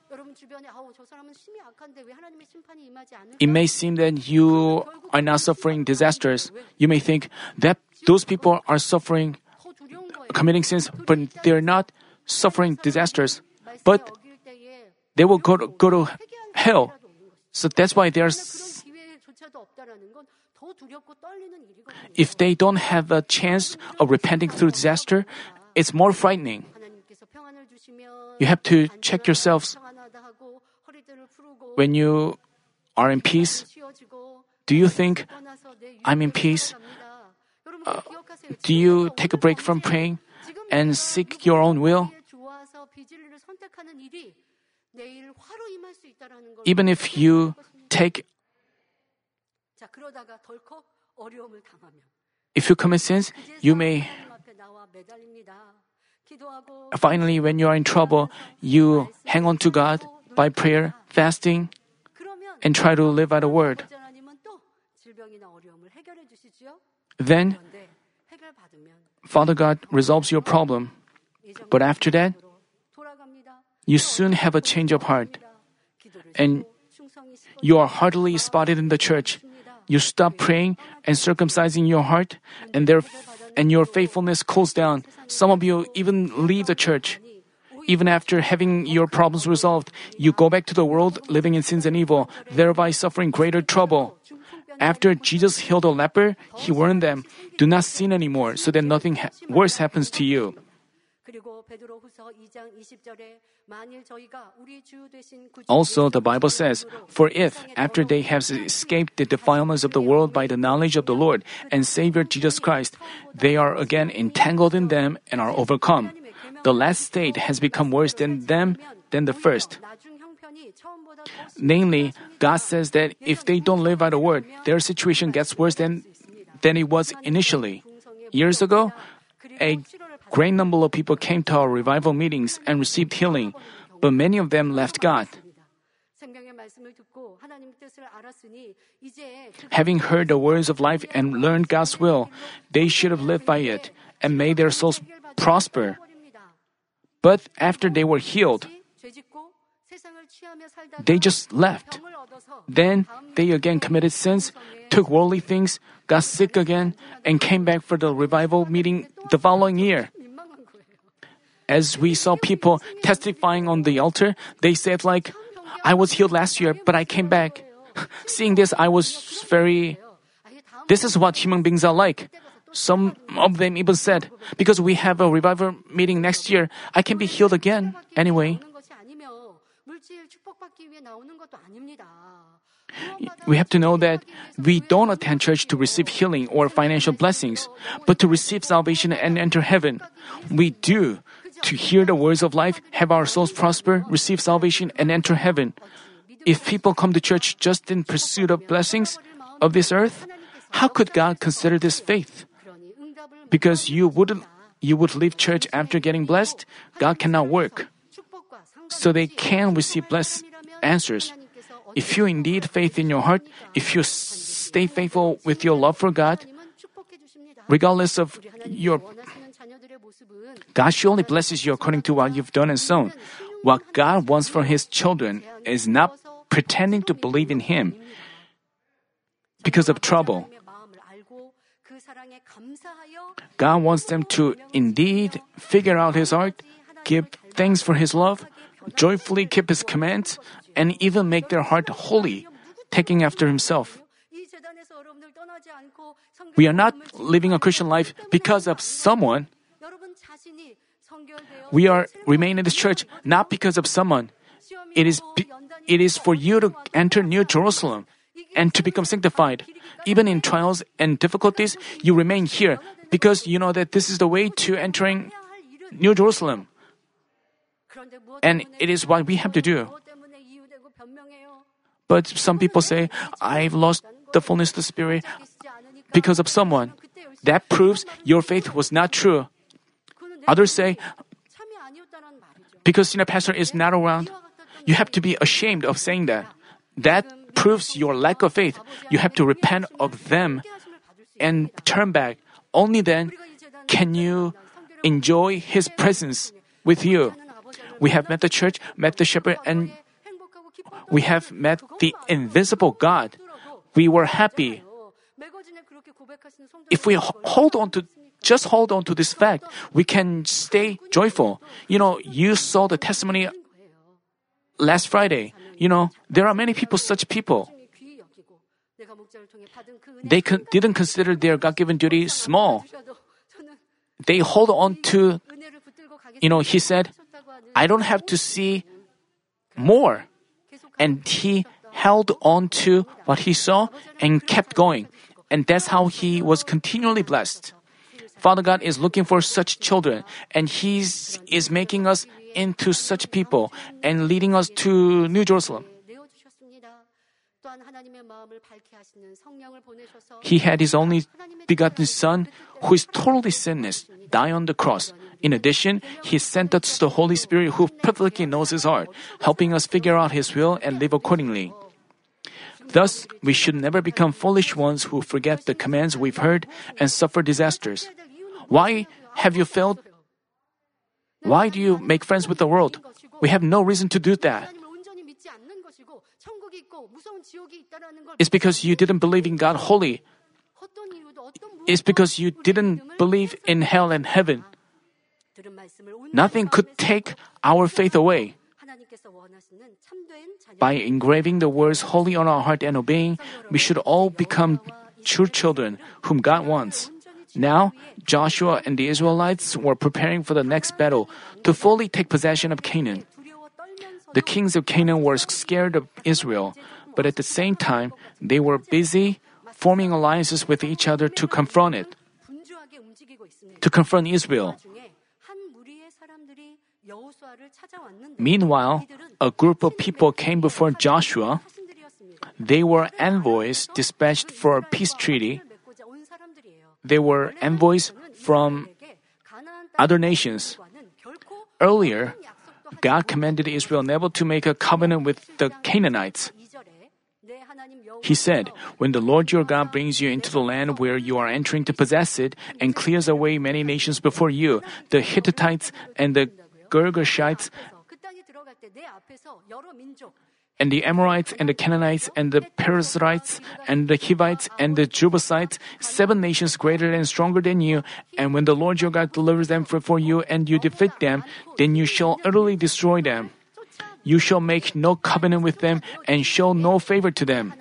it may seem that you are not suffering disasters. You may think that those people are suffering, committing sins, but they're not suffering disasters. But they will go to, go to hell. So that's why they are if they don't have a chance of repenting through disaster, it's more frightening. You have to check yourselves. When you are in peace, do you think, I'm in peace? Uh, do you take a break from praying and seek your own will? Even if you take if you commit sins, you may. Finally, when you are in trouble, you hang on to God by prayer, fasting, and try to live by the word. Then, Father God resolves your problem. But after that, you soon have a change of heart. And you are hardly spotted in the church. You stop praying and circumcising your heart, and their and your faithfulness cools down. Some of you even leave the church. Even after having your problems resolved, you go back to the world living in sins and evil, thereby suffering greater trouble. After Jesus healed a leper, he warned them, "Do not sin anymore, so that nothing ha- worse happens to you." 그리고 베드로후서 2장 20절에 만일 저희가 우리 주 되신 구주 Also, the Bible says, For if, after they have escaped the defilements of the world by the knowledge of the Lord and Savior Jesus Christ, they are again entangled in them and are overcome, the last state has become worse than them than the first. 나중 형편이 처음보다 더 Namely, God says that if they don't live by the word, their situation gets worse than, than it was initially. Years ago, a Great number of people came to our revival meetings and received healing, but many of them left God. Having heard the words of life and learned God's will, they should have lived by it and made their souls prosper. But after they were healed, they just left. Then they again committed sins, took worldly things, got sick again, and came back for the revival meeting the following year. As we saw people testifying on the altar, they said like, I was healed last year, but I came back. (laughs) Seeing this, I was very, this is what human beings are like. Some of them even said, because we have a revival meeting next year, I can be healed again anyway. We have to know that we don't attend church to receive healing or financial blessings, but to receive salvation and enter heaven. We do to hear the words of life, have our souls prosper, receive salvation, and enter heaven. If people come to church just in pursuit of blessings of this earth, how could God consider this faith? Because you wouldn't you would leave church after getting blessed, God cannot work. So they can receive blessed answers. If you indeed faith in your heart, if you stay faithful with your love for God, regardless of your God surely blesses you according to what you've done and sown. What God wants from His children is not pretending to believe in Him because of trouble. God wants them to indeed figure out His heart, give thanks for His love, joyfully keep His commands, and even make their heart holy, taking after Himself. We are not living a Christian life because of someone. We are remain in this church not because of someone. It is it is for you to enter New Jerusalem and to become sanctified. Even in trials and difficulties, you remain here because you know that this is the way to entering New Jerusalem. And it is what we have to do. But some people say, I've lost the fullness of the Spirit because of someone. That proves your faith was not true. Others say, because senior pastor is not around, you have to be ashamed of saying that. That proves your lack of faith. You have to repent of them and turn back. Only then can you enjoy His presence with you. We have met the church, met the shepherd, and we have met the invisible God. We were happy. If we hold on to just hold on to this fact, we can stay joyful. You know, you saw the testimony last Friday. You know, there are many people, such people. They con- didn't consider their God given duty small. They hold on to, you know, he said, I don't have to see more. And he held on to what he saw and kept going. And that's how he was continually blessed. Father God is looking for such children, and He is making us into such people and leading us to New Jerusalem. He had His only begotten Son, who is totally sinless, die on the cross. In addition, He sent us the Holy Spirit who perfectly knows His heart, helping us figure out His will and live accordingly. Thus, we should never become foolish ones who forget the commands we've heard and suffer disasters. Why have you failed? Why do you make friends with the world? We have no reason to do that. It's because you didn't believe in God wholly. It's because you didn't believe in hell and heaven. Nothing could take our faith away. By engraving the words holy on our heart and obeying, we should all become true children whom God wants. Now, Joshua and the Israelites were preparing for the next battle to fully take possession of Canaan. The kings of Canaan were scared of Israel, but at the same time, they were busy forming alliances with each other to confront it, to confront Israel. Meanwhile, a group of people came before Joshua. They were envoys dispatched for a peace treaty they were envoys from other nations. Earlier, God commanded Israel never to make a covenant with the Canaanites. He said, When the Lord your God brings you into the land where you are entering to possess it and clears away many nations before you, the Hittites and the Girgashites and the Amorites and the Canaanites and the Perizzites and the Hivites and the Jebusites, seven nations greater and stronger than you. And when the Lord your God delivers them for you and you defeat them, then you shall utterly destroy them. You shall make no covenant with them and show no favor to them.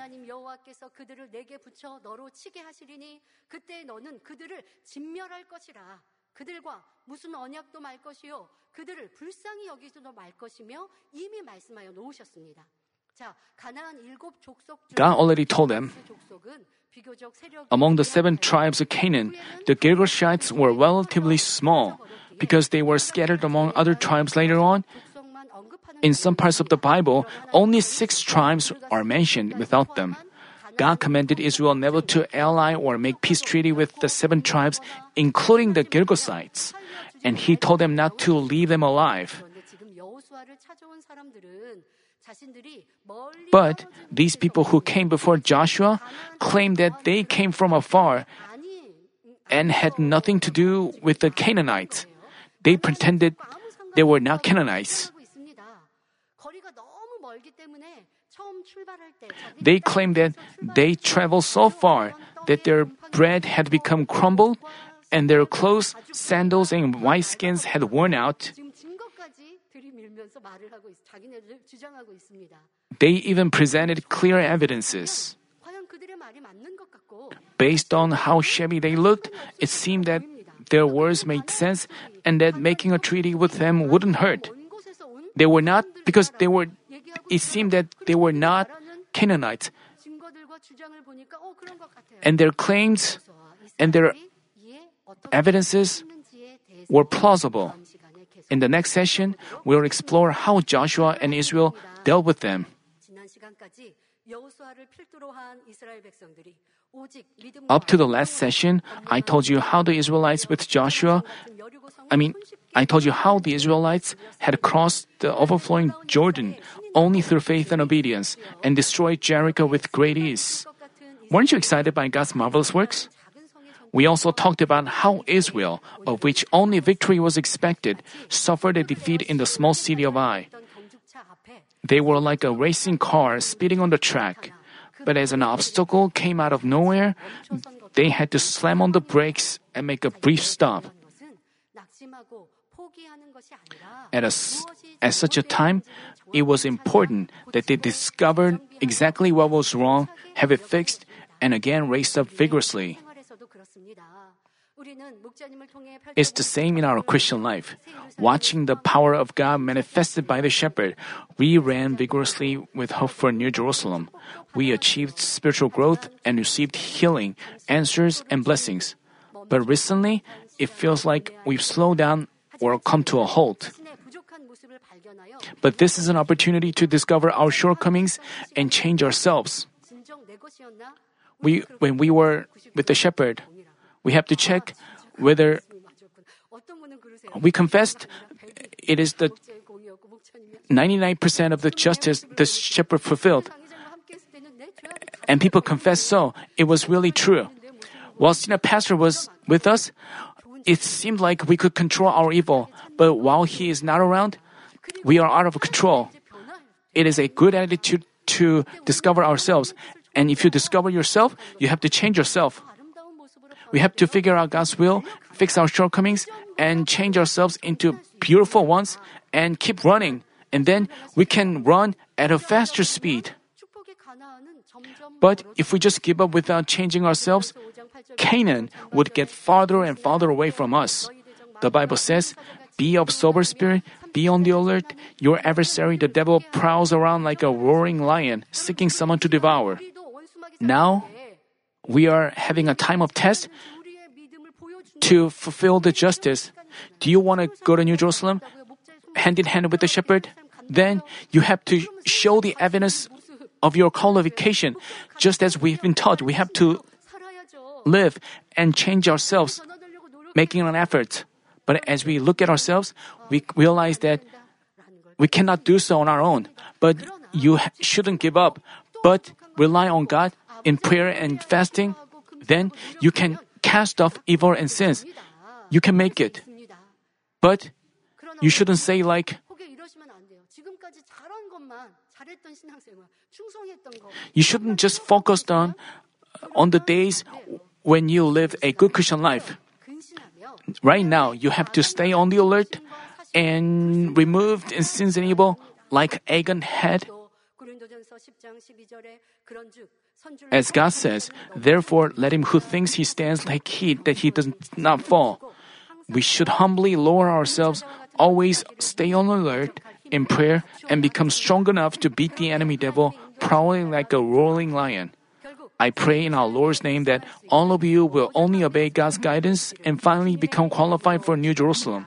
그들과 무슨 언약도 말 것이요 그들을 불쌍히 여기서도 말 것이며 이미 말씀하여 놓으셨습니다. God already told them. Among the seven tribes of Canaan, the Girgashites were relatively small because they were scattered among other tribes later on. In some parts of the Bible, only six tribes are mentioned without them. God commanded Israel never to ally or make peace treaty with the seven tribes, including the Girgashites, and He told them not to leave them alive. But these people who came before Joshua claimed that they came from afar and had nothing to do with the Canaanites. They pretended they were not Canaanites. They claimed that they traveled so far that their bread had become crumbled and their clothes, sandals, and white skins had worn out. They even presented clear evidences. Based on how shabby they looked, it seemed that their words made sense and that making a treaty with them wouldn't hurt. They were not, because they were, it seemed that they were not Canaanites. And their claims and their evidences were plausible. In the next session, we'll explore how Joshua and Israel dealt with them. Up to the last session, I told you how the Israelites with Joshua, I mean, I told you how the Israelites had crossed the overflowing Jordan only through faith and obedience and destroyed Jericho with great ease. Weren't you excited by God's marvelous works? We also talked about how Israel, of which only victory was expected, suffered a defeat in the small city of Ai. They were like a racing car speeding on the track. But as an obstacle came out of nowhere, they had to slam on the brakes and make a brief stop. At, a, at such a time, it was important that they discovered exactly what was wrong, have it fixed, and again raced up vigorously. It's the same in our Christian life. Watching the power of God manifested by the shepherd, we ran vigorously with hope for New Jerusalem. We achieved spiritual growth and received healing, answers, and blessings. But recently, it feels like we've slowed down or come to a halt. But this is an opportunity to discover our shortcomings and change ourselves. We, when we were with the shepherd, we have to check whether we confessed it is the 99% of the justice the shepherd fulfilled. And people confessed so. It was really true. While senior pastor was with us, it seemed like we could control our evil. But while he is not around, we are out of control. It is a good attitude to discover ourselves. And if you discover yourself, you have to change yourself. We have to figure out God's will, fix our shortcomings, and change ourselves into beautiful ones and keep running. And then we can run at a faster speed. But if we just give up without changing ourselves, Canaan would get farther and farther away from us. The Bible says, Be of sober spirit, be on the alert. Your adversary, the devil, prowls around like a roaring lion, seeking someone to devour. Now, we are having a time of test to fulfill the justice. Do you want to go to New Jerusalem hand in hand with the shepherd? Then you have to show the evidence of your qualification. Just as we've been taught, we have to live and change ourselves, making an effort. But as we look at ourselves, we realize that we cannot do so on our own. But you shouldn't give up, but rely on God in prayer and fasting, then you can cast off evil and sins. You can make it. But you shouldn't say like, you shouldn't just focus on uh, on the days when you live a good Christian life. Right now, you have to stay on the alert and remove sins and evil like Achan had. As God says, therefore let him who thinks he stands take heed that he does not fall. We should humbly lower ourselves, always stay on alert in prayer, and become strong enough to beat the enemy devil prowling like a roaring lion. I pray in our Lord's name that all of you will only obey God's guidance and finally become qualified for New Jerusalem.